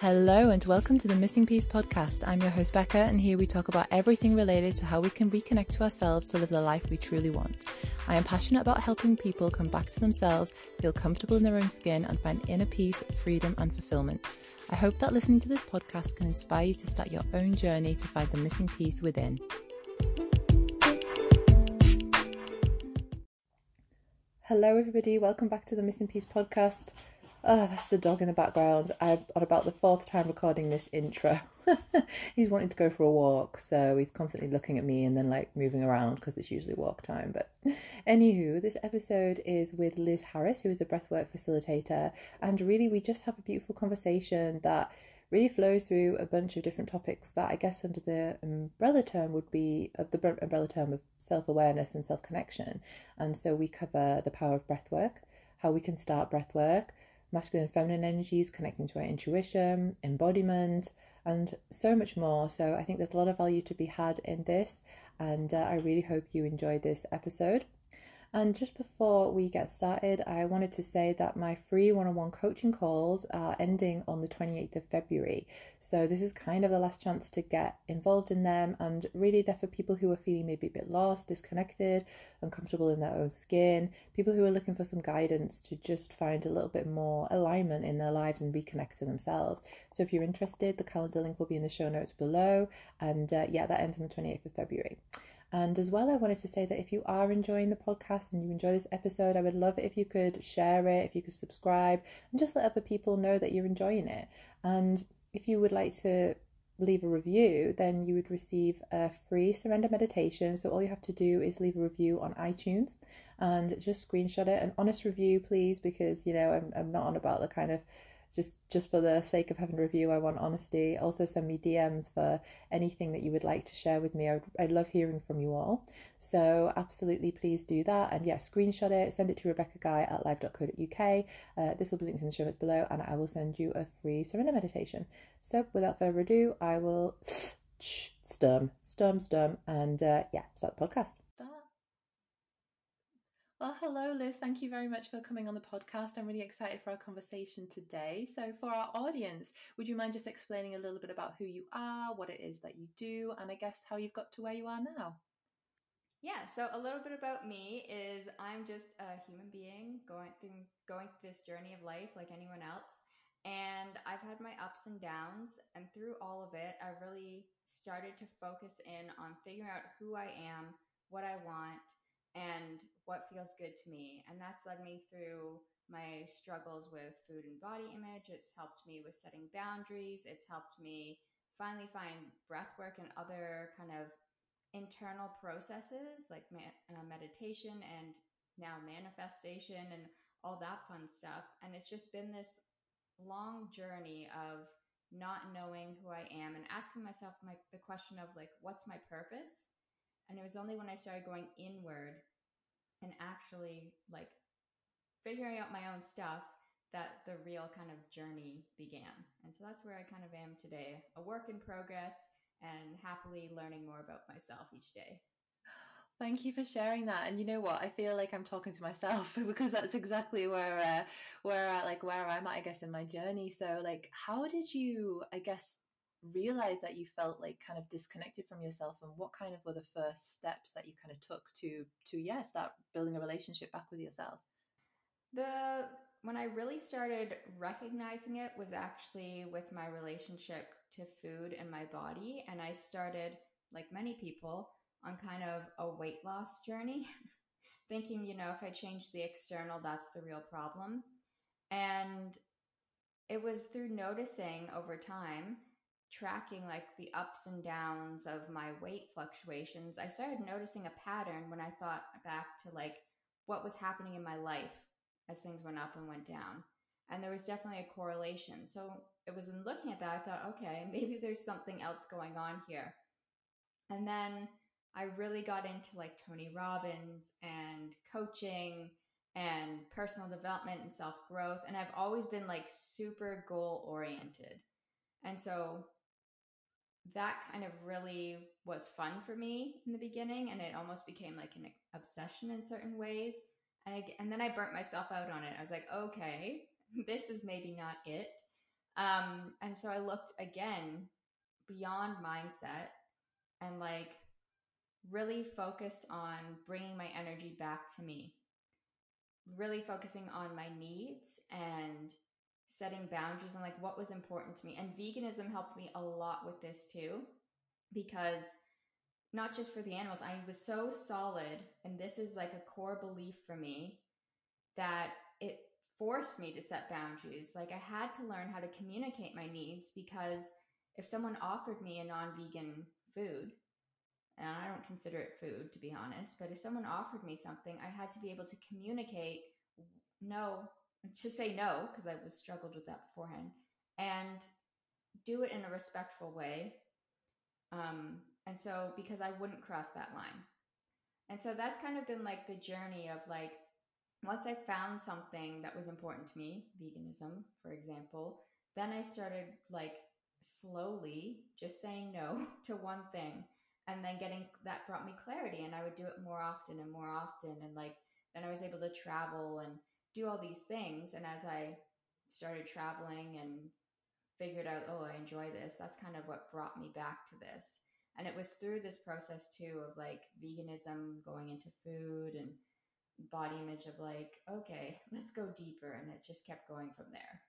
Hello and welcome to the Missing Piece podcast. I'm your host Becca and here we talk about everything related to how we can reconnect to ourselves to live the life we truly want. I am passionate about helping people come back to themselves, feel comfortable in their own skin and find inner peace, freedom and fulfillment. I hope that listening to this podcast can inspire you to start your own journey to find the missing piece within. Hello everybody, welcome back to the Missing Piece podcast. Oh, that's the dog in the background. I'm on about the fourth time recording this intro. he's wanting to go for a walk, so he's constantly looking at me and then like moving around because it's usually walk time. But anywho, this episode is with Liz Harris, who is a breathwork facilitator, and really we just have a beautiful conversation that really flows through a bunch of different topics that I guess under the umbrella term would be of the umbrella term of self awareness and self connection. And so we cover the power of breathwork, how we can start breathwork masculine and feminine energies, connecting to our intuition, embodiment, and so much more. So I think there's a lot of value to be had in this, and uh, I really hope you enjoyed this episode. And just before we get started, I wanted to say that my free one on one coaching calls are ending on the 28th of February. So, this is kind of the last chance to get involved in them, and really, they're for people who are feeling maybe a bit lost, disconnected, uncomfortable in their own skin, people who are looking for some guidance to just find a little bit more alignment in their lives and reconnect to themselves. So, if you're interested, the calendar link will be in the show notes below. And uh, yeah, that ends on the 28th of February. And as well, I wanted to say that if you are enjoying the podcast and you enjoy this episode, I would love it if you could share it, if you could subscribe, and just let other people know that you're enjoying it. And if you would like to leave a review, then you would receive a free surrender meditation. So all you have to do is leave a review on iTunes and just screenshot it. An honest review, please, because you know I'm I'm not on about the kind of just just for the sake of having a review, I want honesty. Also, send me DMs for anything that you would like to share with me. I would, I'd love hearing from you all. So, absolutely, please do that. And yeah, screenshot it, send it to Rebecca Guy at live.co.uk. Uh, this will be linked in the show notes below, and I will send you a free surrender meditation. So, without further ado, I will stum, stum, stum, and uh, yeah, start the podcast. Well, hello, Liz. Thank you very much for coming on the podcast. I'm really excited for our conversation today. So, for our audience, would you mind just explaining a little bit about who you are, what it is that you do, and I guess how you've got to where you are now? Yeah, so a little bit about me is I'm just a human being going through going through this journey of life like anyone else. And I've had my ups and downs, and through all of it, I've really started to focus in on figuring out who I am, what I want, and what feels good to me. And that's led me through my struggles with food and body image. It's helped me with setting boundaries. It's helped me finally find breath work and other kind of internal processes like uh, meditation and now manifestation and all that fun stuff. And it's just been this long journey of not knowing who I am and asking myself my, the question of like, what's my purpose? And it was only when I started going inward and actually like figuring out my own stuff that the real kind of journey began. And so that's where I kind of am today, a work in progress and happily learning more about myself each day. Thank you for sharing that. And you know what? I feel like I'm talking to myself because that's exactly where uh, where I like where I'm at, I guess, in my journey. So, like, how did you, I guess, realize that you felt like kind of disconnected from yourself and what kind of were the first steps that you kind of took to to yeah start building a relationship back with yourself? The when i really started recognizing it was actually with my relationship to food and my body and i started like many people on kind of a weight loss journey thinking you know if i change the external that's the real problem. And it was through noticing over time tracking like the ups and downs of my weight fluctuations, I started noticing a pattern when I thought back to like what was happening in my life as things went up and went down. And there was definitely a correlation. So it was in looking at that, I thought, okay, maybe there's something else going on here. And then I really got into like Tony Robbins and coaching and personal development and self growth. And I've always been like super goal oriented. And so that kind of really was fun for me in the beginning and it almost became like an obsession in certain ways and I, and then I burnt myself out on it. I was like, okay, this is maybe not it. Um, and so I looked again beyond mindset and like really focused on bringing my energy back to me, really focusing on my needs and setting boundaries and like what was important to me. And veganism helped me a lot with this too, because not just for the animals, I was so solid, and this is like a core belief for me that it forced me to set boundaries. Like I had to learn how to communicate my needs because if someone offered me a non vegan food, and I don't consider it food to be honest, but if someone offered me something, I had to be able to communicate no, to say no, because I was struggled with that beforehand, and do it in a respectful way. Um, and so, because I wouldn't cross that line. And so that's kind of been like the journey of like, once I found something that was important to me, veganism, for example, then I started like slowly just saying no to one thing and then getting that brought me clarity and I would do it more often and more often and like then I was able to travel and do all these things. And as I started traveling and figured out oh I enjoy this that's kind of what brought me back to this. And it was through this process too of like veganism going into food and body image of like okay let's go deeper. And it just kept going from there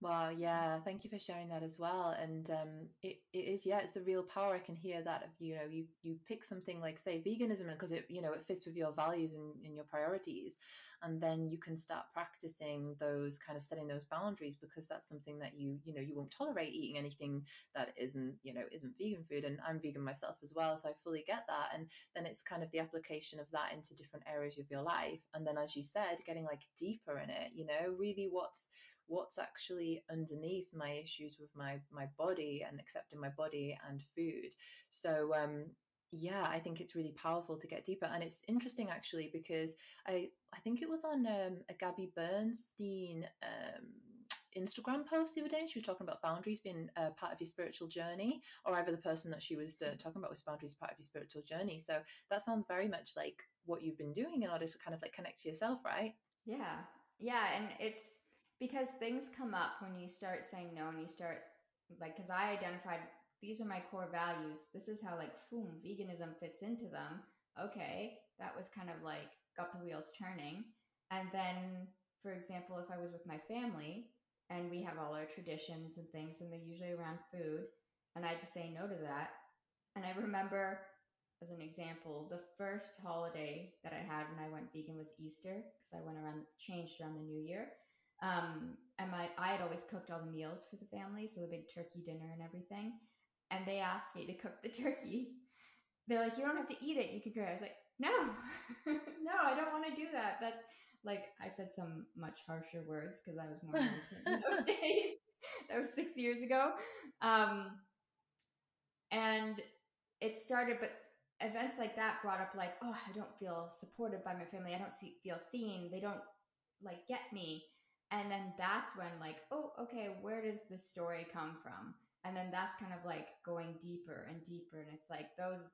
Wow, yeah, thank you for sharing that as well. And um, it, it is, yeah, it's the real power. I can hear that you know, you, you pick something like, say, veganism because it, you know, it fits with your values and, and your priorities. And then you can start practicing those kind of setting those boundaries because that's something that you, you know, you won't tolerate eating anything that isn't, you know, isn't vegan food. And I'm vegan myself as well. So I fully get that. And then it's kind of the application of that into different areas of your life. And then, as you said, getting like deeper in it, you know, really what's, what's actually underneath my issues with my my body and accepting my body and food so um yeah i think it's really powerful to get deeper and it's interesting actually because i i think it was on um, a gabby bernstein um Instagram post the other day, and she was talking about boundaries being a part of your spiritual journey, or either the person that she was uh, talking about was boundaries part of your spiritual journey. So that sounds very much like what you've been doing in order to kind of like connect to yourself, right? Yeah, yeah, and it's because things come up when you start saying no and you start like because i identified these are my core values. This is how like boom veganism fits into them. Okay that was kind of like got the wheels turning. And then for example if i was with my family and we have all our traditions and things and they're usually around food and i just say no to that. And i remember as an example the first holiday that i had when i went vegan was easter because i went around changed around the new year um, and my I had always cooked all the meals for the family, so the big turkey dinner and everything. And they asked me to cook the turkey. They're like, "You don't have to eat it. You can cook." it. I was like, "No, no, I don't want to do that." That's like I said some much harsher words because I was more militant in those days. that was six years ago. Um, and it started, but events like that brought up like, "Oh, I don't feel supported by my family. I don't see, feel seen. They don't like get me." And then that's when like oh okay where does the story come from? And then that's kind of like going deeper and deeper and it's like those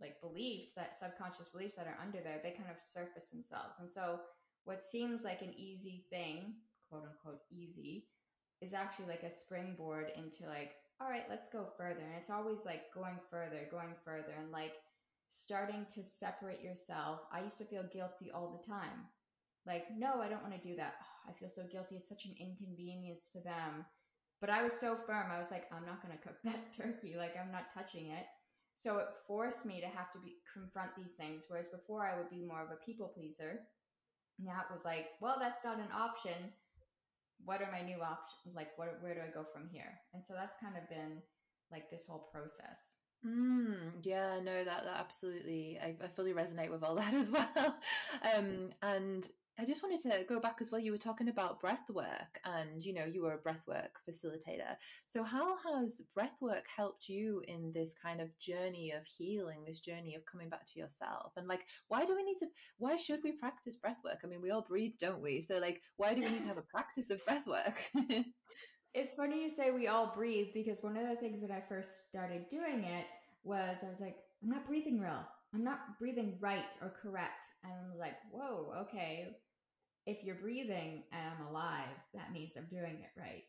like beliefs that subconscious beliefs that are under there they kind of surface themselves. And so what seems like an easy thing quote unquote easy is actually like a springboard into like all right let's go further. And it's always like going further going further and like starting to separate yourself. I used to feel guilty all the time like no i don't want to do that. Oh, i feel so guilty. It's such an inconvenience to them. But i was so firm. I was like i'm not going to cook that turkey. Like i'm not touching it. So it forced me to have to be confront these things whereas before i would be more of a people pleaser. Now it was like well that's not an option. What are my new options like what, where do i go from here? And so that's kind of been like this whole process. Mm, yeah, no, that that absolutely, I, I fully resonate with all that as well. Um, and I just wanted to go back as well. You were talking about breath work and, you know, you were a breath work facilitator. So, how has breath work helped you in this kind of journey of healing, this journey of coming back to yourself? And, like, why do we need to, why should we practice breath work? I mean, we all breathe, don't we? So, like, why do we need to have a practice of breath work? it's funny you say we all breathe because one of the things when I first started doing it was I was like, I'm not breathing real. I'm not breathing right or correct. And I was like, whoa, okay. If you're breathing and I'm alive, that means I'm doing it right.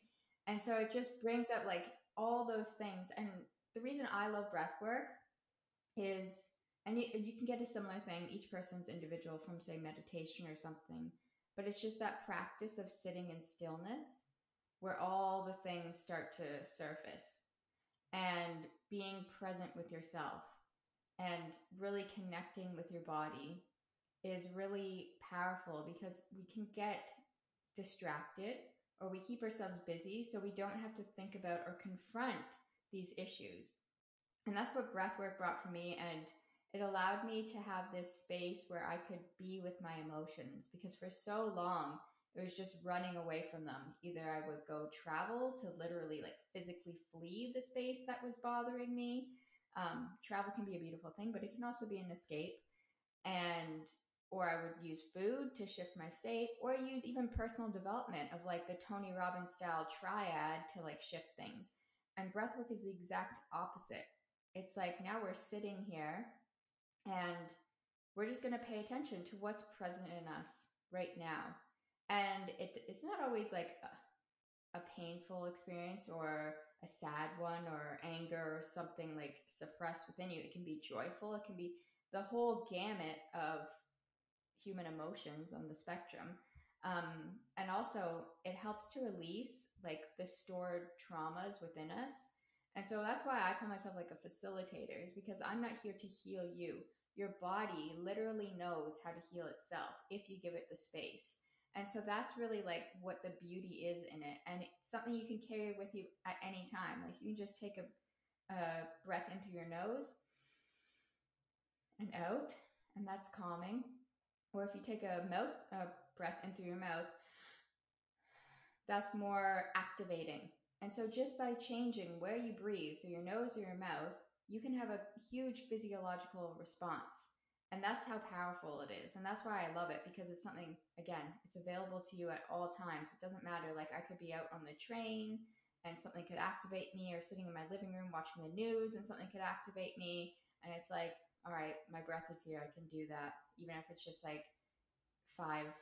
And so it just brings up like all those things. And the reason I love breath work is, and you, you can get a similar thing, each person's individual from, say, meditation or something, but it's just that practice of sitting in stillness where all the things start to surface and being present with yourself and really connecting with your body is really powerful because we can get distracted or we keep ourselves busy so we don't have to think about or confront these issues. And that's what breathwork brought for me. And it allowed me to have this space where I could be with my emotions because for so long, it was just running away from them. Either I would go travel to literally like physically flee the space that was bothering me. Um, travel can be a beautiful thing, but it can also be an escape. And or I would use food to shift my state, or use even personal development of like the Tony Robbins style triad to like shift things. And breathwork is the exact opposite. It's like now we're sitting here and we're just going to pay attention to what's present in us right now. And it, it's not always like a, a painful experience or a sad one or anger or something like suppressed within you. It can be joyful. It can be the whole gamut of human emotions on the spectrum. Um, and also, it helps to release like the stored traumas within us. And so that's why I call myself like a facilitator, is because I'm not here to heal you. Your body literally knows how to heal itself if you give it the space. And so that's really like what the beauty is in it. And it's something you can carry with you at any time. Like you can just take a, a breath into your nose and out, and that's calming. Or if you take a mouth a breath in through your mouth, that's more activating. And so just by changing where you breathe through your nose or your mouth, you can have a huge physiological response. And that's how powerful it is. And that's why I love it because it's something, again, it's available to you at all times. It doesn't matter. Like I could be out on the train and something could activate me, or sitting in my living room watching the news and something could activate me. And it's like, all right, my breath is here. I can do that, even if it's just like five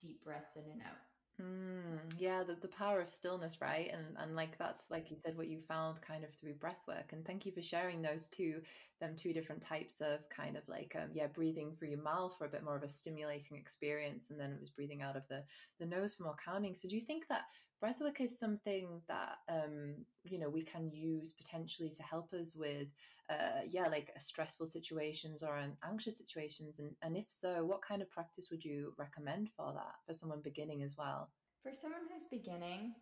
deep breaths in and out. Mm, yeah, the, the power of stillness, right? And and like that's like you said, what you found kind of through breath work. And thank you for sharing those two, them two different types of kind of like um, yeah, breathing through your mouth for a bit more of a stimulating experience, and then it was breathing out of the the nose for more calming. So do you think that breathwork is something that um, you know we can use potentially to help us with uh, yeah like stressful situations or anxious situations and, and if so what kind of practice would you recommend for that for someone beginning as well? For someone who's beginning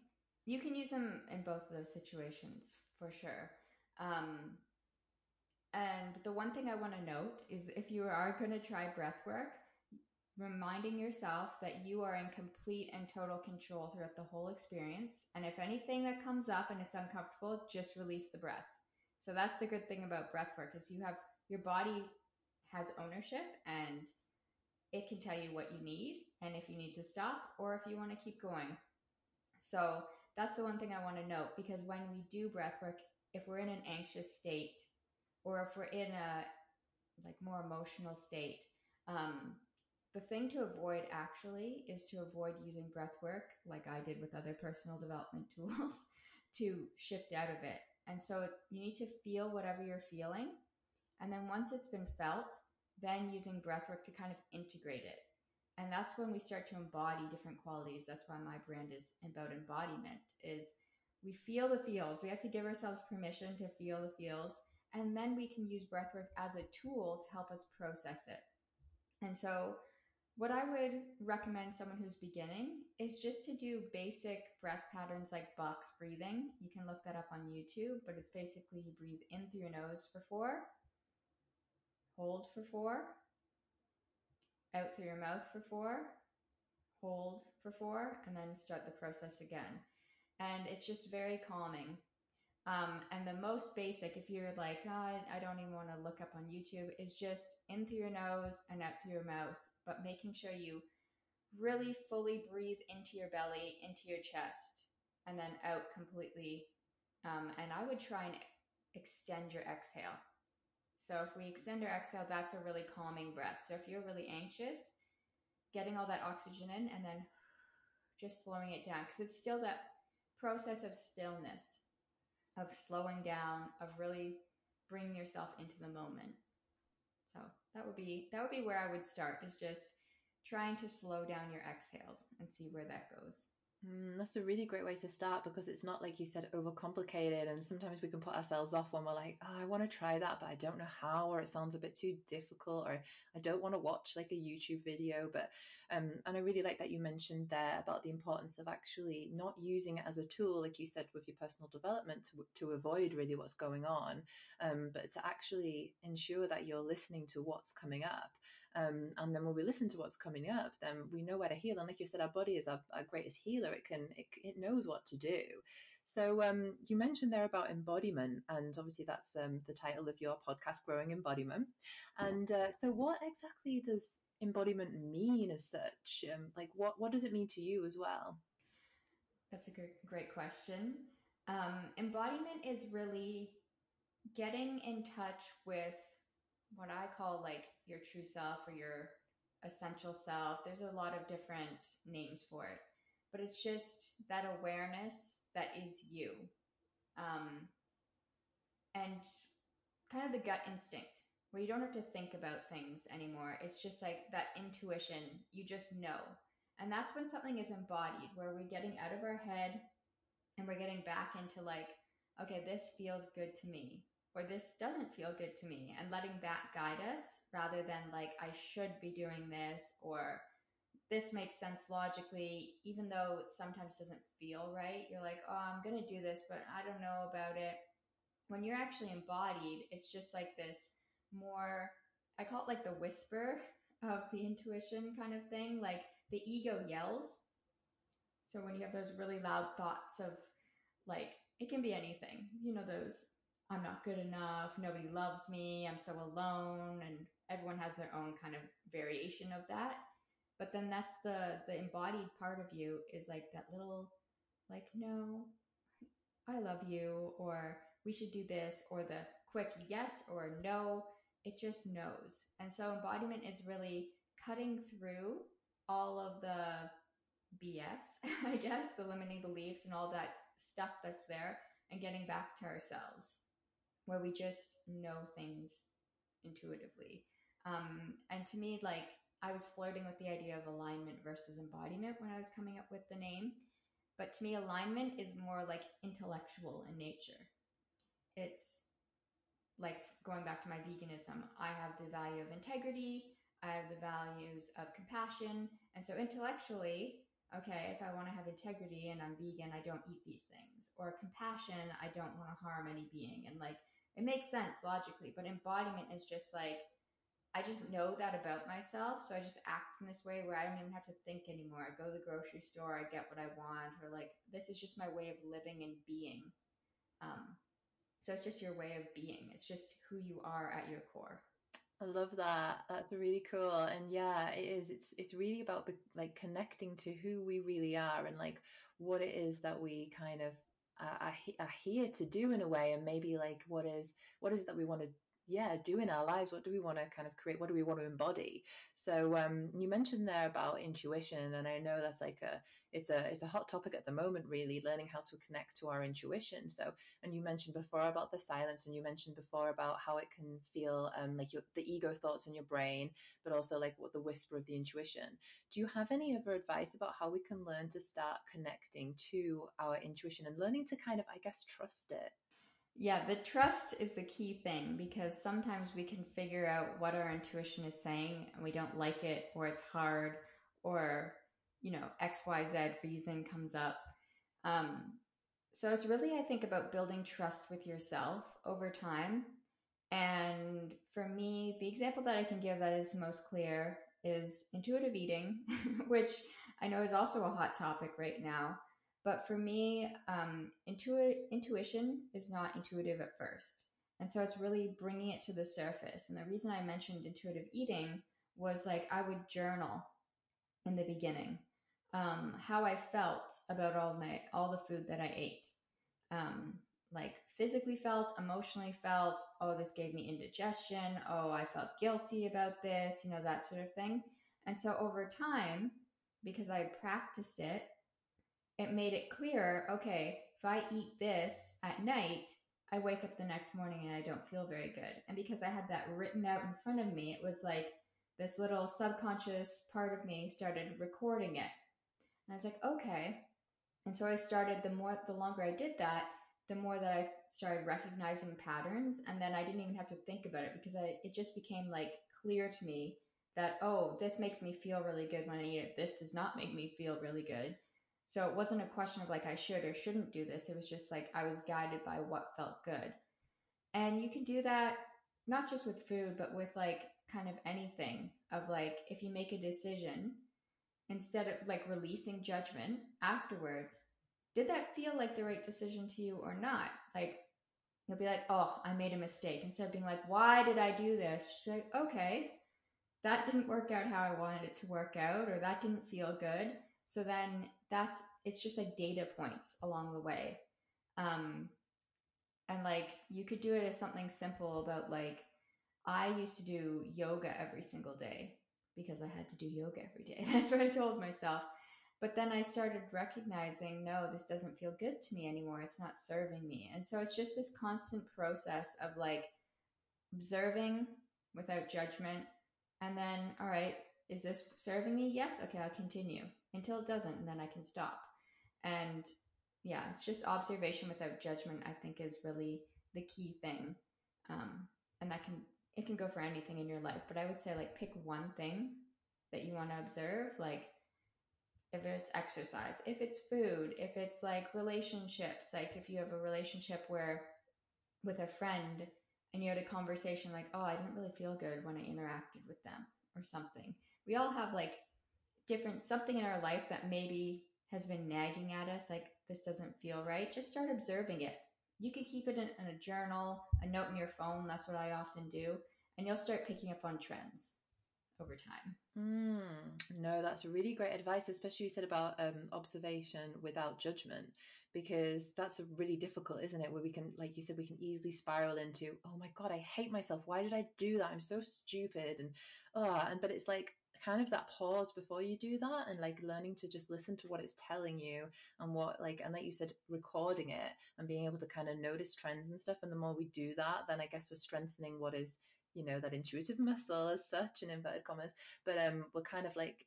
you can use them in both of those situations for sure. Um, and the one thing i want to note is if you are going to try breath work reminding yourself that you are in complete and total control throughout the whole experience. And if anything that comes up and it's uncomfortable, just release the breath. So that's the good thing about breath work is you have your body has ownership and it can tell you what you need and if you need to stop or if you want to keep going. So that's the one thing I want to note because when we do breath work, if we're in an anxious state or if we're in a like more emotional state, um, the thing to avoid actually is to avoid using breath work like I did with other personal development tools to shift out of it. And so you need to feel whatever you're feeling. And then once it's been felt, then using breath work to kind of integrate it. And that's when we start to embody different qualities. That's why my brand is about embodiment is we feel the feels. We have to give ourselves permission to feel the feels and then we can use breathwork as a tool to help us process it. And so what I would recommend someone who's beginning is just to do basic breath patterns like box breathing. You can look that up on YouTube, but it's basically you breathe in through your nose for four, hold for four, out through your mouth for four, hold for four, and then start the process again. And it's just very calming. Um, and the most basic, if you're like, oh, I don't even want to look up on YouTube, is just in through your nose and out through your mouth but making sure you really fully breathe into your belly, into your chest, and then out completely. Um, and I would try and extend your exhale. So if we extend our exhale, that's a really calming breath. So if you're really anxious, getting all that oxygen in and then just slowing it down because it's still that process of stillness, of slowing down, of really bringing yourself into the moment. So that would be that would be where I would start is just trying to slow down your exhales and see where that goes. Mm, that's a really great way to start because it's not like you said overcomplicated and sometimes we can put ourselves off when we're like oh i want to try that but i don't know how or it sounds a bit too difficult or i don't want to watch like a youtube video but um and i really like that you mentioned there about the importance of actually not using it as a tool like you said with your personal development to, to avoid really what's going on um but to actually ensure that you're listening to what's coming up um, and then when we listen to what's coming up, then we know where to heal. And like you said, our body is our, our greatest healer. It can, it, it knows what to do. So um, you mentioned there about embodiment, and obviously that's um, the title of your podcast, Growing Embodiment. And uh, so, what exactly does embodiment mean as such? Um, like, what what does it mean to you as well? That's a great great question. Um, embodiment is really getting in touch with what I call like your true self or your essential self. There's a lot of different names for it, but it's just that awareness that is you. Um, and kind of the gut instinct where you don't have to think about things anymore. It's just like that intuition, you just know. And that's when something is embodied, where we're getting out of our head and we're getting back into like, okay, this feels good to me or this doesn't feel good to me and letting that guide us rather than like I should be doing this or this makes sense logically even though it sometimes doesn't feel right you're like oh I'm going to do this but I don't know about it. When you're actually embodied it's just like this more I call it like the whisper of the intuition kind of thing like the ego yells. So when you have those really loud thoughts of like it can be anything you know those I'm not good enough, nobody loves me, I'm so alone, and everyone has their own kind of variation of that. But then that's the the embodied part of you is like that little like no, I love you or we should do this or the quick yes or no, it just knows. And so embodiment is really cutting through all of the BS, I guess, the limiting beliefs and all that stuff that's there and getting back to ourselves where we just know things intuitively. Um, and to me, like I was flirting with the idea of alignment versus embodiment when I was coming up with the name. But to me, alignment is more like intellectual in nature. It's like going back to my veganism, I have the value of integrity, I have the values of compassion. And so intellectually, okay, if I want to have integrity and I'm vegan, I don't eat these things. Or compassion, I don't want to harm any being. And like it makes sense logically, but embodiment is just like I just know that about myself, so I just act in this way where I don't even have to think anymore. I go to the grocery store, I get what I want, or like this is just my way of living and being. Um, so it's just your way of being. It's just who you are at your core. I love that. That's really cool. And yeah, it is. It's it's really about like connecting to who we really are and like what it is that we kind of are, are here to do in a way and maybe like what is what is it that we want to yeah do in our lives what do we want to kind of create? What do we want to embody? So um you mentioned there about intuition and i know that's like a it's a it's a hot topic at the moment really learning how to connect to our intuition. So and you mentioned before about the silence and you mentioned before about how it can feel um like your the ego thoughts in your brain but also like what the whisper of the intuition. Do you have any other advice about how we can learn to start connecting to our intuition and learning to kind of i guess trust it yeah, the trust is the key thing because sometimes we can figure out what our intuition is saying and we don't like it or it's hard or, you know, XYZ reason comes up. Um, so it's really, I think, about building trust with yourself over time. And for me, the example that I can give that is the most clear is intuitive eating, which I know is also a hot topic right now. But for me, um, intu- intuition is not intuitive at first. And so it's really bringing it to the surface. And the reason I mentioned intuitive eating was like I would journal in the beginning um, how I felt about all my all the food that I ate, um, like physically felt, emotionally felt. Oh, this gave me indigestion. Oh, I felt guilty about this. You know that sort of thing. And so over time, because I practiced it it made it clear okay, if I eat this at night, I wake up the next morning and I don't feel very good. And because I had that written out in front of me, it was like this little subconscious part of me started recording it. And I was like, okay. And so I started the more, the longer I did that, the more that I started recognizing patterns. And then I didn't even have to think about it because I, it just became like clear to me that, oh, this makes me feel really good when I eat it. This does not make me feel really good. So it wasn't a question of like I should or shouldn't do this. It was just like I was guided by what felt good. And you can do that not just with food, but with like kind of anything of like if you make a decision instead of like releasing judgment afterwards, did that feel like the right decision to you or not? Like you'll be like, oh, I made a mistake. Instead of being like, why did I do this? Just like, okay, that didn't work out how I wanted it to work out, or that didn't feel good. So then that's it's just like data points along the way. Um, and like you could do it as something simple about like I used to do yoga every single day because I had to do yoga every day. That's what I told myself. But then I started recognizing, no, this doesn't feel good to me anymore. It's not serving me. And so it's just this constant process of like observing without judgment. And then, all right, is this serving me? Yes. Okay, I'll continue until it doesn't, and then I can stop. And yeah, it's just observation without judgment. I think is really the key thing, um, and that can it can go for anything in your life. But I would say like pick one thing that you want to observe, like if it's exercise, if it's food, if it's like relationships, like if you have a relationship where with a friend and you had a conversation like, oh, I didn't really feel good when I interacted with them or something. We all have like different something in our life that maybe has been nagging at us like this doesn't feel right just start observing it. You could keep it in, in, a journal a note in your phone that's what i often do and you'll start picking up on trends over time. Mm, no that's really great advice especially you said about um, observation without judgment because that's really difficult isn't it? Where we can like you said we can easily spiral into oh my god i hate myself. Why did i do that? I'm so stupid and oh and but it's like kind of that pause before you do that and like learning to just listen to what it's telling you and what like and like you said recording it and being able to kind of notice trends and stuff. And the more we do that then i guess we're strengthening what is you know that intuitive muscle as such in inverted commas. But um we're kind of like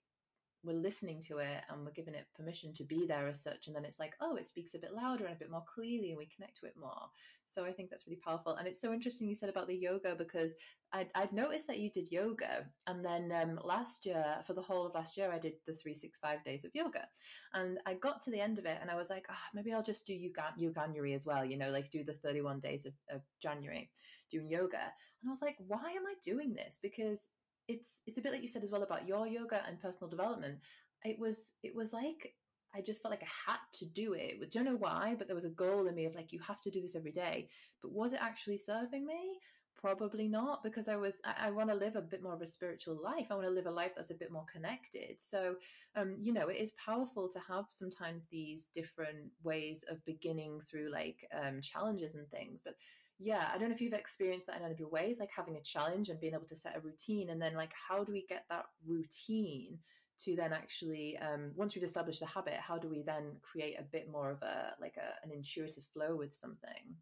we're listening to it and we're giving it permission to be there as such and then it's like oh it speaks a bit louder and a bit more clearly and we connect to it more. So i think that's really powerful and it's so interesting you said about the yoga because i'd, I'd noticed that you did yoga and then um, last year for the whole of last year i did the 365 days of yoga and i got to the end of it and i was like oh, maybe i'll just do yoga Yoganuary as well you know like do the 31 days of, of january doing yoga and i was like why am i doing this? Because it's it's a bit like you said as well about your yoga and personal development. It was it was like I just felt like I had to do it. I don't know why, but there was a goal in me of like you have to do this every day. But was it actually serving me? Probably not, because I was I, I want to live a bit more of a spiritual life. I want to live a life that's a bit more connected. So, um, you know, it is powerful to have sometimes these different ways of beginning through like um, challenges and things. But yeah, I don't know if you've experienced that in any of your ways, like having a challenge and being able to set a routine, and then like how do we get that routine to then actually um, once we've established a habit, how do we then create a bit more of a like a, an intuitive flow with something?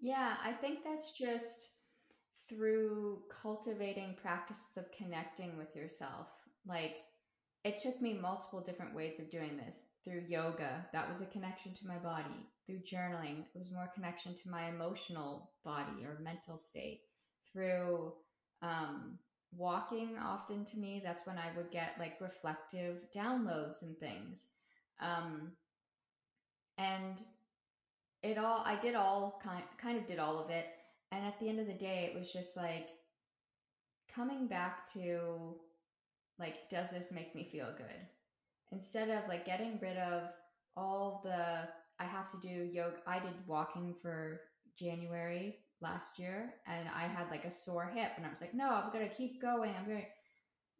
Yeah, I think that's just through cultivating practices of connecting with yourself. Like it took me multiple different ways of doing this. Through yoga that was a connection to my body. Through journaling it was more connection to my emotional body or mental state. Through um, walking often to me that's when i would get like reflective downloads and things. Um, and it all i did all kind, kind of did all of it. And at the end of the day it was just like coming back to like does this make me feel good instead of like getting rid of all the I have to do yoga. I did walking for January last year and I had like a sore hip and I was like, no, I'm to keep going. I'm to,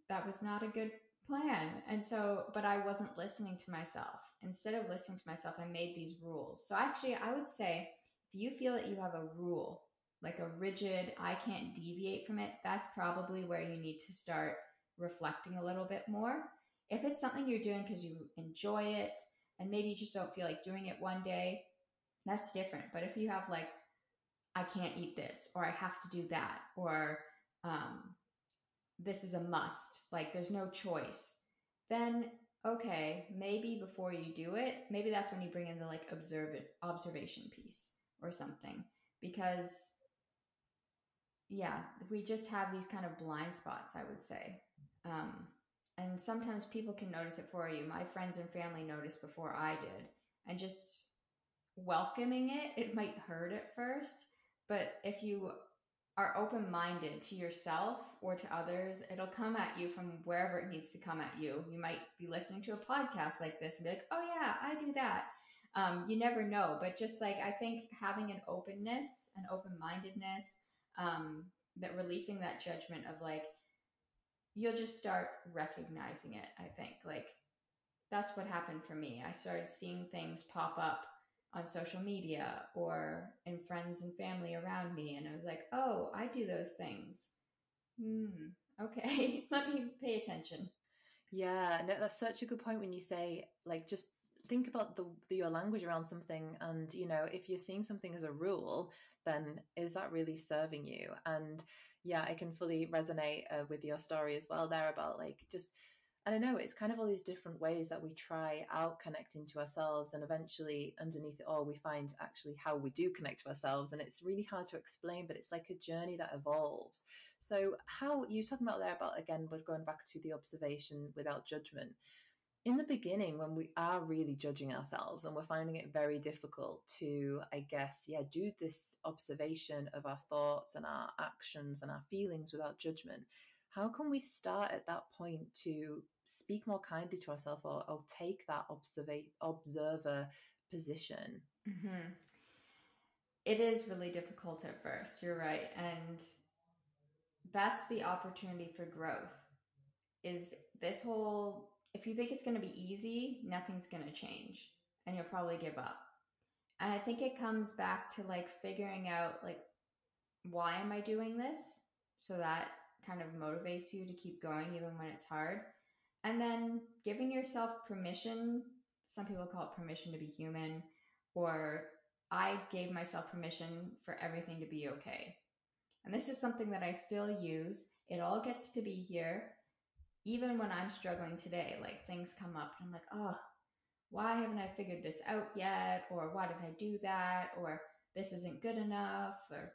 that was not a good plan. And so, but I wasn't listening to myself. Instead of listening to myself, I made these rules. So actually, I would say if you feel that you have a rule, like a rigid, I can't deviate from it, that's probably where you need to start reflecting a little bit more. If it's something you're doing because you enjoy it, and maybe you just don't feel like doing it one day, that's different. But if you have like, I can't eat this, or I have to do that, or um, this is a must, like there's no choice, then okay, maybe before you do it, maybe that's when you bring in the like observe observation piece or something. Because yeah, we just have these kind of blind spots, I would say. Um, and sometimes people can notice it for you. My friends and family noticed before I did. And just welcoming it, it might hurt at first. But if you are open minded to yourself or to others, it'll come at you from wherever it needs to come at you. You might be listening to a podcast like this and be like, oh, yeah, I do that. Um, you never know. But just like I think having an openness, an open mindedness, um, that releasing that judgment of like, you'll just start recognizing it. I think like that's what happened for me. I started seeing things pop up on social media or in friends and family around me. And I was like, oh, I do those things. Hmm, okay, let me pay attention. Yeah, no, that's such a good point when you say, like, just think about the, the, your language around something and you know if you're seeing something as a rule then is that really serving you and yeah i can fully resonate uh, with your story as well there about like just I don't know, it's kind of all these different ways that we try out connecting to ourselves. And eventually, underneath it all, we find actually how we do connect to ourselves. And it's really hard to explain, but it's like a journey that evolves. So, how you talking about there about again, we're going back to the observation without judgment. In the beginning, when we are really judging ourselves and we're finding it very difficult to, I guess, yeah, do this observation of our thoughts and our actions and our feelings without judgment, how can we start at that point to speak more kindly to ourselves or, or take that observa- observer position mm-hmm. it is really difficult at first you're right and that's the opportunity for growth is this whole if you think it's going to be easy nothing's going to change and you'll probably give up and i think it comes back to like figuring out like why am i doing this so that kind of motivates you to keep going even when it's hard. And then giving yourself permission, some people call it permission to be human, or I gave myself permission for everything to be okay. And this is something that I still use. It all gets to be here, even when I'm struggling today. Like things come up and I'm like, oh, why haven't I figured this out yet? Or why did I do that? Or this isn't good enough? Or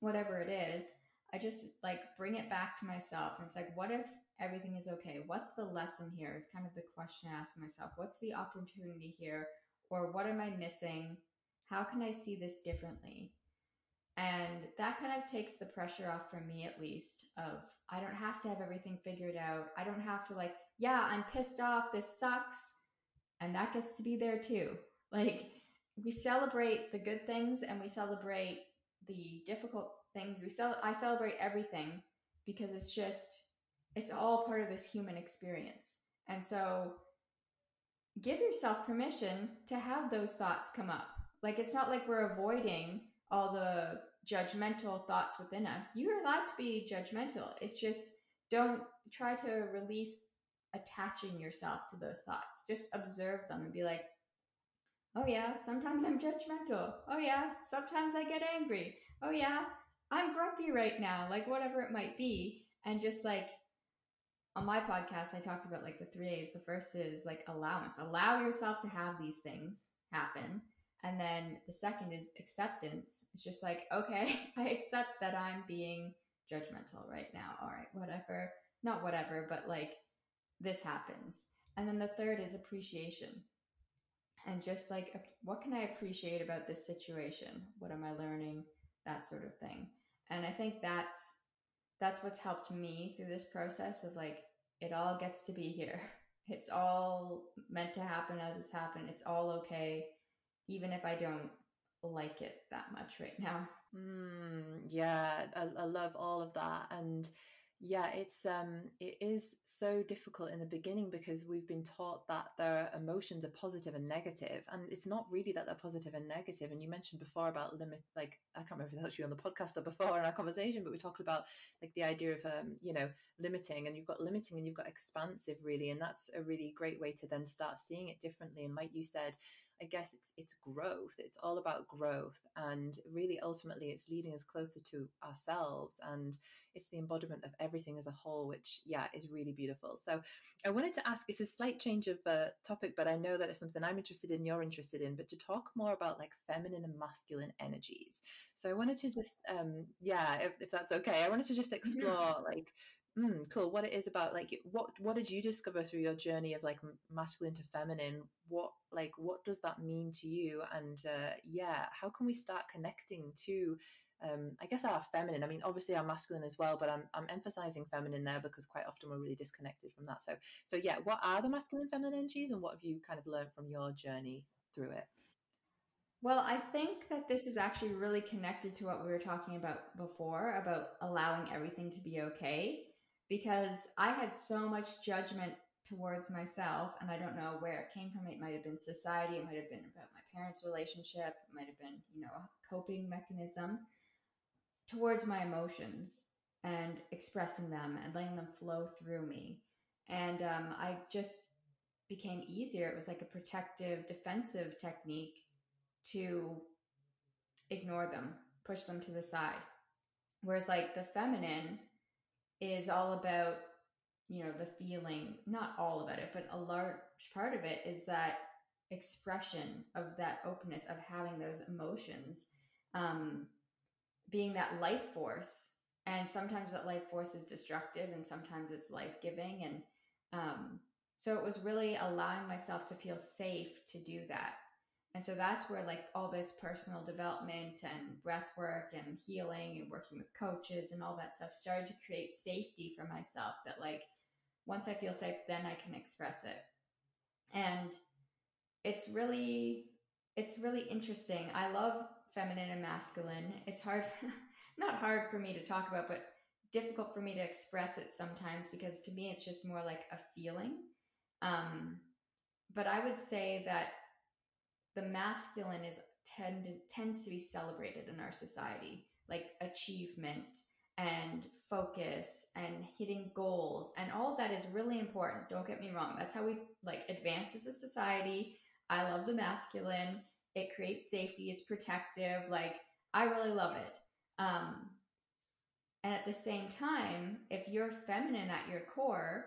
whatever it is. I just like bring it back to myself. And it's like, what if everything is okay? What's the lesson here? Is kind of the question I ask myself. What's the opportunity here? Or what am I missing? How can I see this differently? And that kind of takes the pressure off for me, at least, of I don't have to have everything figured out. I don't have to, like, yeah, I'm pissed off. This sucks. And that gets to be there too. Like, we celebrate the good things and we celebrate the difficult things. We sell I celebrate everything because it's just it's all part of this human experience. And so give yourself permission to have those thoughts come up. Like it's not like we're avoiding all the judgmental thoughts within us. You're allowed to be judgmental. It's just don't try to release attaching yourself to those thoughts. Just observe them and be like, oh yeah, sometimes I'm judgmental. Oh yeah, sometimes I get angry. Oh yeah, I'm grumpy right now, like whatever it might be. And just like on my podcast, I talked about like the three A's. The first is like allowance, allow yourself to have these things happen. And then the second is acceptance. It's just like, okay, I accept that I'm being judgmental right now. All right, whatever. Not whatever, but like this happens. And then the third is appreciation. And just like, what can I appreciate about this situation? What am I learning? that sort of thing. And I think that's that's what's helped me through this process of like it all gets to be here. It's all meant to happen as it's happened. It's all okay, even if I don't like it that much right now. Mm, yeah, I, I love all of that. And Yeah, it's um it is so difficult in the beginning because we've been taught that their emotions are positive and negative, and it's not really that they're positive and negative. And you mentioned before about limit, like I can't remember if that's you on the podcast or before in our conversation, but we talked about like the idea of um you know limiting, and you've got limiting and you've got expansive really, and that's a really great way to then start seeing it differently. And like you said, I guess it's it's growth. It's all about growth, and really ultimately, it's leading us closer to ourselves, and it's the embodiment of everything as a whole, which yeah is really beautiful. So, I wanted to ask. It's a slight change of uh, topic, but I know that it's something I'm interested in. You're interested in, but to talk more about like feminine and masculine energies. So, I wanted to just um yeah, if, if that's okay, I wanted to just explore like Mm, cool. What it is about like what what did you discover through your journey of like masculine to feminine? What like what does that mean to you? And uh, yeah, how can we start connecting to um, I guess our feminine. I mean, obviously our masculine as well, but I'm I'm emphasizing feminine there because quite often we're really disconnected from that. So so yeah, what are the masculine feminine energies, and what have you kind of learned from your journey through it? Well, I think that this is actually really connected to what we were talking about before about allowing everything to be okay because I had so much judgment towards myself and I don't know where it came from. It might have been society, it might have been about my parents' relationship, it might have been, you know, a coping mechanism towards my emotions and expressing them and letting them flow through me. And um, I just became easier. It was like a protective, defensive technique to ignore them, push them to the side. Whereas, like the feminine, is all about you know the feeling not all about it but a large part of it is that expression of that openness of having those emotions um, being that life force. And sometimes that life force is destructive and sometimes it's life-giving. And um, so it was really allowing myself to feel safe to do that and so that's where like all this personal development and breath work and healing and working with coaches and all that stuff started to create safety for myself that like once I feel safe, then I can express it. And it's really it's really interesting. I love feminine and masculine. It's hard not hard for me to talk about, but difficult for me to express it sometimes because to me it's just more like a feeling. Um, but I would say that the masculine is tend tends to be celebrated in our society, like achievement and focus and hitting goals and all that is really important. Don't get me wrong. That's how we like advance as a society. I love the masculine. It creates safety. It's protective. Like I really love it. Um, and at the same time, if you're feminine at your core,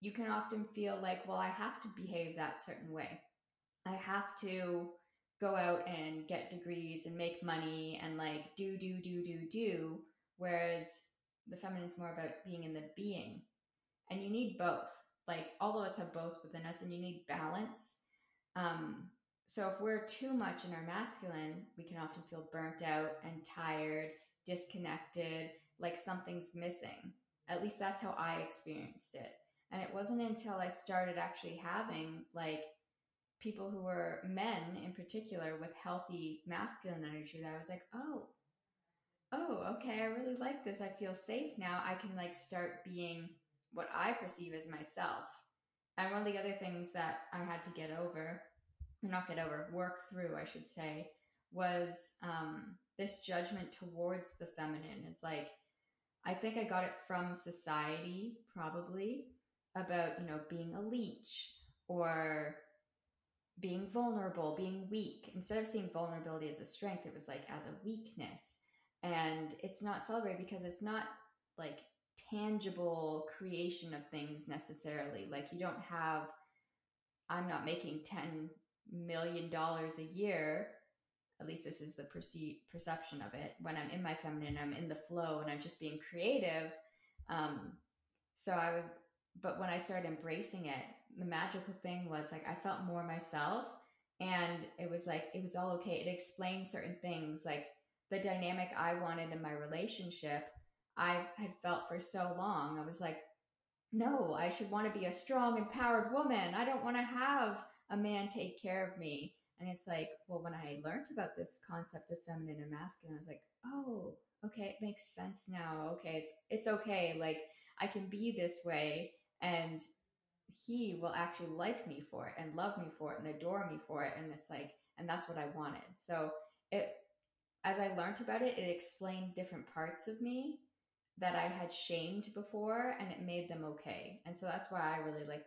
you can often feel like, well, I have to behave that certain way. I have to go out and get degrees and make money and like do, do, do, do, do. Whereas the feminine's more about being in the being. And you need both. Like all of us have both within us and you need balance. Um, so if we're too much in our masculine, we can often feel burnt out and tired, disconnected, like something's missing. At least that's how I experienced it. And it wasn't until I started actually having like people who were men in particular with healthy masculine energy that I was like, oh, oh, okay, I really like this. I feel safe now. I can like start being what I perceive as myself. And one of the other things that I had to get over, or not get over, work through, I should say, was um, this judgment towards the feminine. Is like, I think I got it from society, probably, about, you know, being a leech or being vulnerable, being weak. Instead of seeing vulnerability as a strength, it was like as a weakness. And it's not celebrated because it's not like tangible creation of things necessarily. Like you don't have, I'm not making $10 million a year. At least this is the perce- perception of it. When I'm in my feminine, I'm in the flow and I'm just being creative. Um, so I was, but when I started embracing it, the magical thing was like I felt more myself and it was like it was all okay. It explained certain things like the dynamic I wanted in my relationship. I had felt for so long. I was like, no, I should want to be a strong, empowered woman. I don't want to have a man take care of me. And it's like, well, when I learned about this concept of feminine and masculine, I was like, oh, okay, it makes sense now. Okay, it's it's okay. Like I can be this way and he will actually like me for it and love me for it and adore me for it and it's like and that's what I wanted. So it as I learned about it, it explained different parts of me that I had shamed before and it made them okay. And so that's why I really like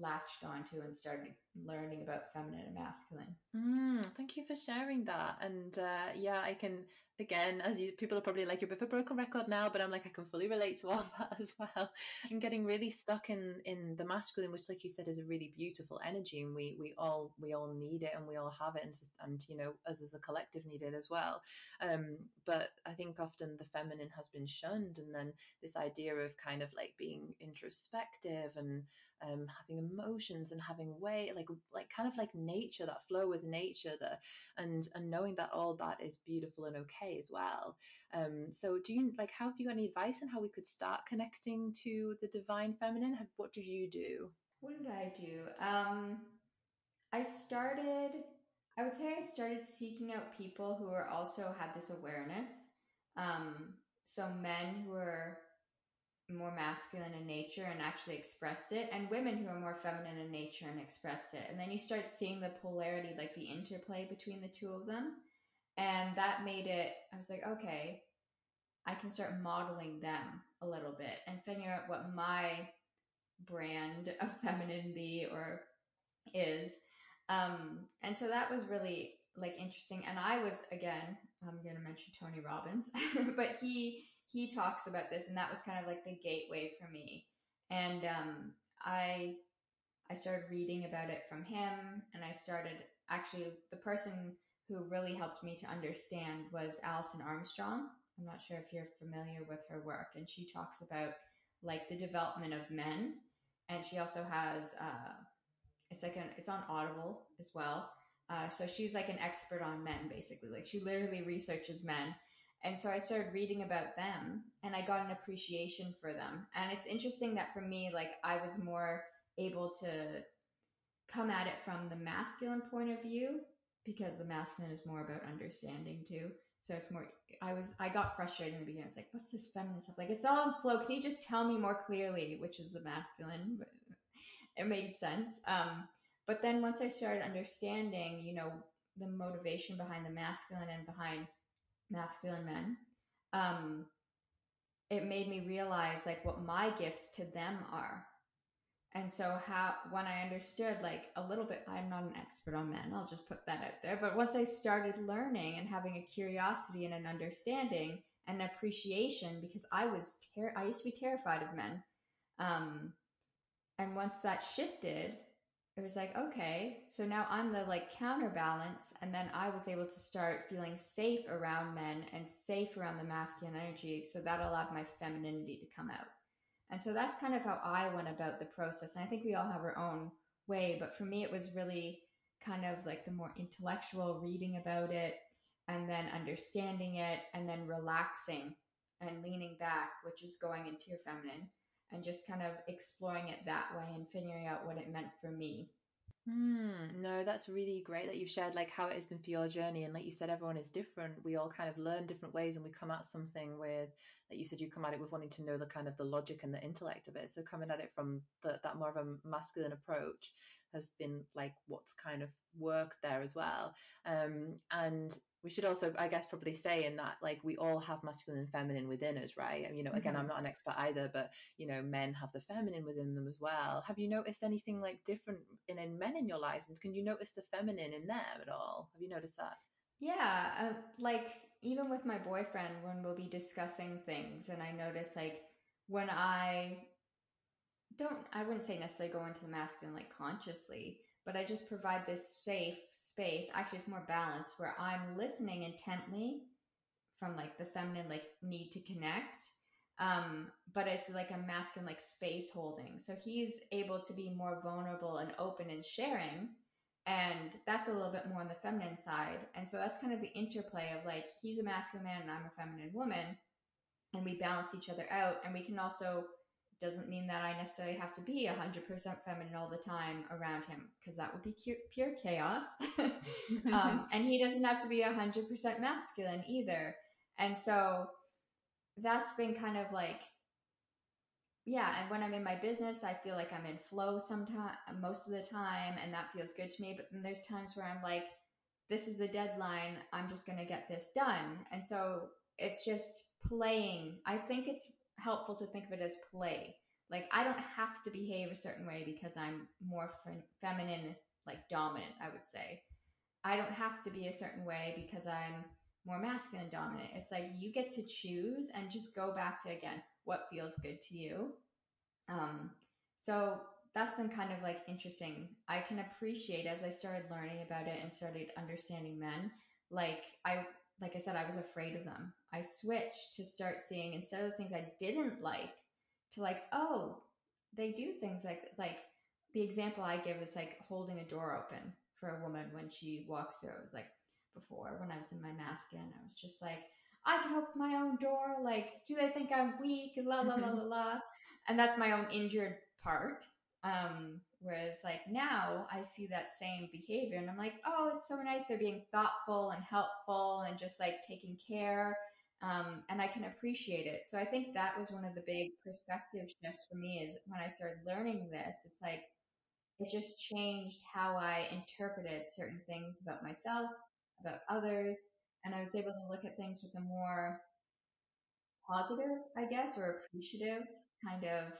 latched onto and started learning about feminine and masculine. Mm, thank you for sharing that. And uh, yeah, I can again, as you people are probably like you're a bit of a broken record now, but I'm like I can fully relate to all that as well. And getting really stuck in in the masculine, which, like you said, is a really beautiful energy, and we we all we all need it, and we all have it, and and you know, us as a collective need it as well. Um, but I think often the feminine has been shunned, and then this idea of kind of like being introspective and um, having emotions and having way like like kind of like nature that flow with nature that and and knowing that all that is beautiful and okay as well. Um so do you like how have you got any advice on how we could start connecting to the divine feminine? What did you do? What did i do? Um i started i would say i started seeking out people who are also had this awareness. Um so men who are more masculine in nature and actually expressed it, and women who are more feminine in nature and expressed it. And then you start seeing the polarity, like the interplay between the two of them. And that made it, I was like, okay, I can start modeling them a little bit and figure out what my brand of femininity or is. Um, and so that was really like interesting. And I was, again, I'm going to mention Tony Robbins, but he, he talks about this and that was kind of like the gateway for me. And um, i i started reading about it from him and i started actually the person who really helped me to understand was alison armstrong. I'm not sure if you're familiar with her work and she talks about like the development of men and she also has uh, it's like an it's on audible as well. Uh, so she's like an expert on men basically. Like she literally researches men and so I started reading about them and I got an appreciation for them. And it's interesting that for me, like I was more able to come at it from the masculine point of view because the masculine is more about understanding too. So it's more, I was, I got frustrated in the beginning. I was like, what's this feminine stuff? Like, it's all in flow. Can you just tell me more clearly, which is the masculine? It made sense. Um, but then once I started understanding, you know, the motivation behind the masculine and behind masculine men, um, it made me realize like what my gifts to them are. And so how when I understood like a little bit, I'm not an expert on men, I'll just put that out there. But once I started learning and having a curiosity and an understanding and appreciation, because I was ter- I used to be terrified of men. Um, and once that shifted, it was like, okay, so now I'm the like counterbalance. And then I was able to start feeling safe around men and safe around the masculine energy. So that allowed my femininity to come out. And so that's kind of how I went about the process. And I think we all have our own way. But for me, it was really kind of like the more intellectual reading about it and then understanding it and then relaxing and leaning back, which is going into your feminine and just kind of exploring it that way and figuring out what it meant for me. Mm, no, that's really great that you've shared like how it has been for your journey. And like you said, everyone is different. We all kind of learn different ways and we come at something with, like you said, you come at it with wanting to know the kind of the logic and the intellect of it. So coming at it from the, that more of a masculine approach has been like what's kind of worked there as well. Um, and we should also i guess probably say in that like we all have masculine and feminine within us right? And you know again mm-hmm. i'm not an expert either but you know men have the feminine within them as well. Have you noticed anything like different in, in men in your lives? And can you notice the feminine in them at all? Have you noticed that? Yeah uh, like even with my boyfriend when we'll be discussing things and i notice like when i don't i wouldn't say necessarily go into the masculine like consciously but I just provide this safe space. Actually, it's more balanced where I'm listening intently from like the feminine like need to connect. Um, but it's like a masculine like space holding. So he's able to be more vulnerable and open and sharing. And that's a little bit more on the feminine side. And so that's kind of the interplay of like he's a masculine man and I'm a feminine woman. And we balance each other out. And we can also doesn't mean that I necessarily have to be 100% feminine all the time around him because that would be pure chaos. um, and he doesn't have to be 100% masculine either. And so that's been kind of like yeah and when i'm in my business i feel like i'm in flow sometimes most of the time and that feels good to me but then there's times where i'm like this is the deadline i'm just going to get this done and so it's just playing i think it's helpful to think of it as play like i don't have to behave a certain way because i'm more feminine like dominant i would say i don't have to be a certain way because i'm more masculine dominant it's like you get to choose and just go back to again what feels good to you. Um, so that's been kind of like interesting. I can appreciate as I started learning about it and started understanding men, like I like I said, I was afraid of them. I switched to start seeing instead of the things I didn't like to like, oh, they do things like like the example I give is like holding a door open for a woman when she walks through. It was like before when I was in my masculine, I was just like, I can open my own door. Like, do they think I'm weak? La la la la la. And that's my own injured part. Um, whereas like now I see that same behavior and I'm like, oh, it's so nice. They're being thoughtful and helpful and just like taking care. Um, and I can appreciate it. So I think that was one of the big perspective shifts for me is when I started learning this, it's like it just changed how I interpreted certain things about myself, about others, and I was able to look at things with a more positive, I guess, or appreciative kind of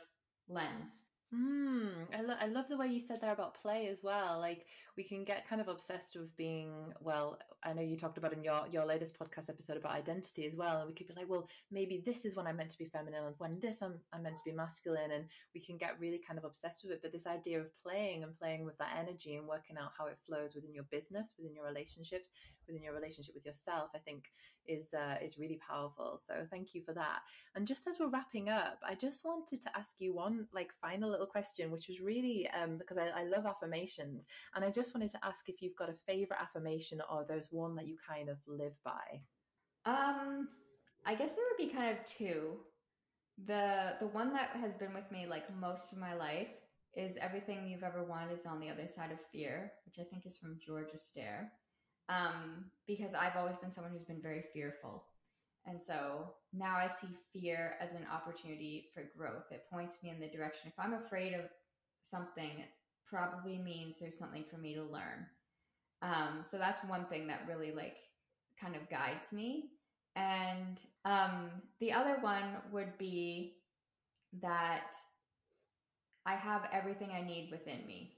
lens. Mm, I, lo- I love the way you said there about play as well. Like we can get kind of obsessed with being well. I know you talked about in your your latest podcast episode about identity as well, and we could be like, well, maybe this is when I'm meant to be feminine, and when this I'm I'm meant to be masculine, and we can get really kind of obsessed with it. But this idea of playing and playing with that energy and working out how it flows within your business, within your relationships, within your relationship with yourself, I think is uh, is really powerful. So thank you for that. And just as we're wrapping up, I just wanted to ask you one like final little question, which was really um, because I, I love affirmations, and I just wanted to ask if you've got a favorite affirmation or there's one that you kind of live by. Um, I guess there would be kind of two. The the one that has been with me like most of my life is everything you've ever wanted is on the other side of fear, which I think is from George Addair um, because I've always been someone who's been very fearful. And so now I see fear as an opportunity for growth. It points me in the direction. If I'm afraid of something, it probably means there's something for me to learn. Um, so that's one thing that really like kind of guides me. And um, the other one would be that I have everything I need within me.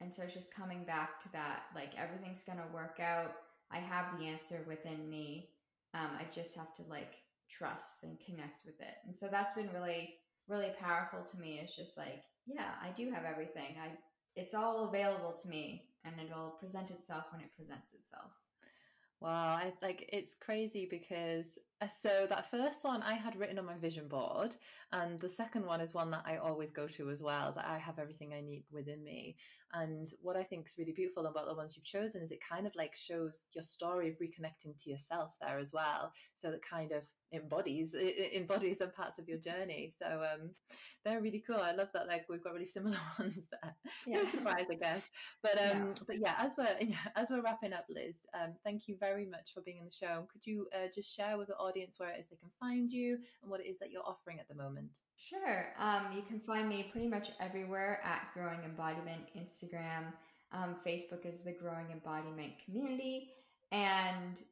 And so it's just coming back to that like everything's going to work out. I have the answer within me. Um, I just have to like trust and connect with it. And so that's been really, really powerful to me. It's just like, yeah, I do have everything. I, it's all available to me and it'll present itself when it presents itself. Wow, I like it's crazy because uh, so that first one I had written on my vision board, and the second one is one that I always go to as well. Is I have everything I need within me, and what I think is really beautiful about the ones you've chosen is it kind of like shows your story of reconnecting to yourself there as well. So that kind of embodies it embodies some parts of your journey. So um, they're really cool. I love that. Like we've got really similar ones there. Yeah. No surprise, I guess. But um, yeah. but yeah, as we're yeah, as we're wrapping up, Liz, um, thank you very much for being on the show. Could you uh, just share with the audience where it is they can find you and what it is that you're offering at the moment? Sure. Um, you can find me pretty much everywhere at Growing Embodiment, Instagram, um, Facebook is the Growing Embodiment Community, and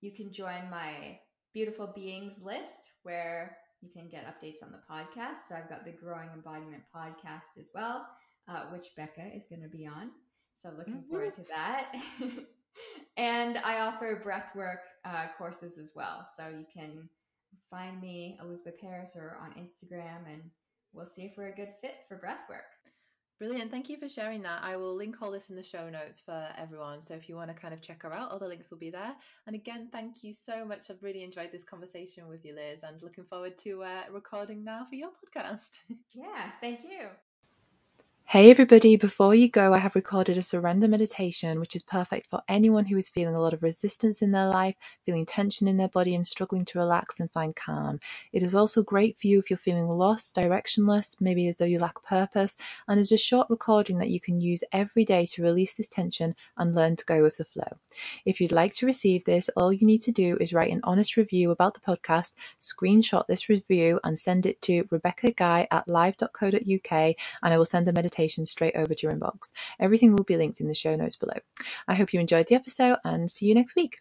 you can join my beautiful beings list where you can get updates on the podcast. So I've got the Growing Embodiment podcast as well, uh, which Becca is going to be on. So looking mm-hmm. forward to that. and I offer breathwork uh, courses as well. So you can find me, Elizabeth Harris, or on Instagram, and we'll see if we're a good fit for breathwork. Brilliant. Thank you for sharing that. I will link all this in the show notes for everyone. So if you want to kind of check her out, all the links will be there. And again, thank you so much. I've really enjoyed this conversation with you, Liz, and looking forward to uh, recording now for your podcast. yeah, thank you. Hey everybody, before you go, I have recorded a surrender meditation, which is perfect for anyone who is feeling a lot of resistance in their life, feeling tension in their body, and struggling to relax and find calm. It is also great for you if you're feeling lost, directionless, maybe as though you lack purpose, and is a short recording that you can use every day to release this tension and learn to go with the flow. If you'd like to receive this, all you need to do is write an honest review about the podcast, screenshot this review, and send it to Rebecca Guy at live.co.uk, and I will send a meditation straight over to your inbox. Everything will be linked in the show notes below. I hope you enjoyed the episode and see you next week.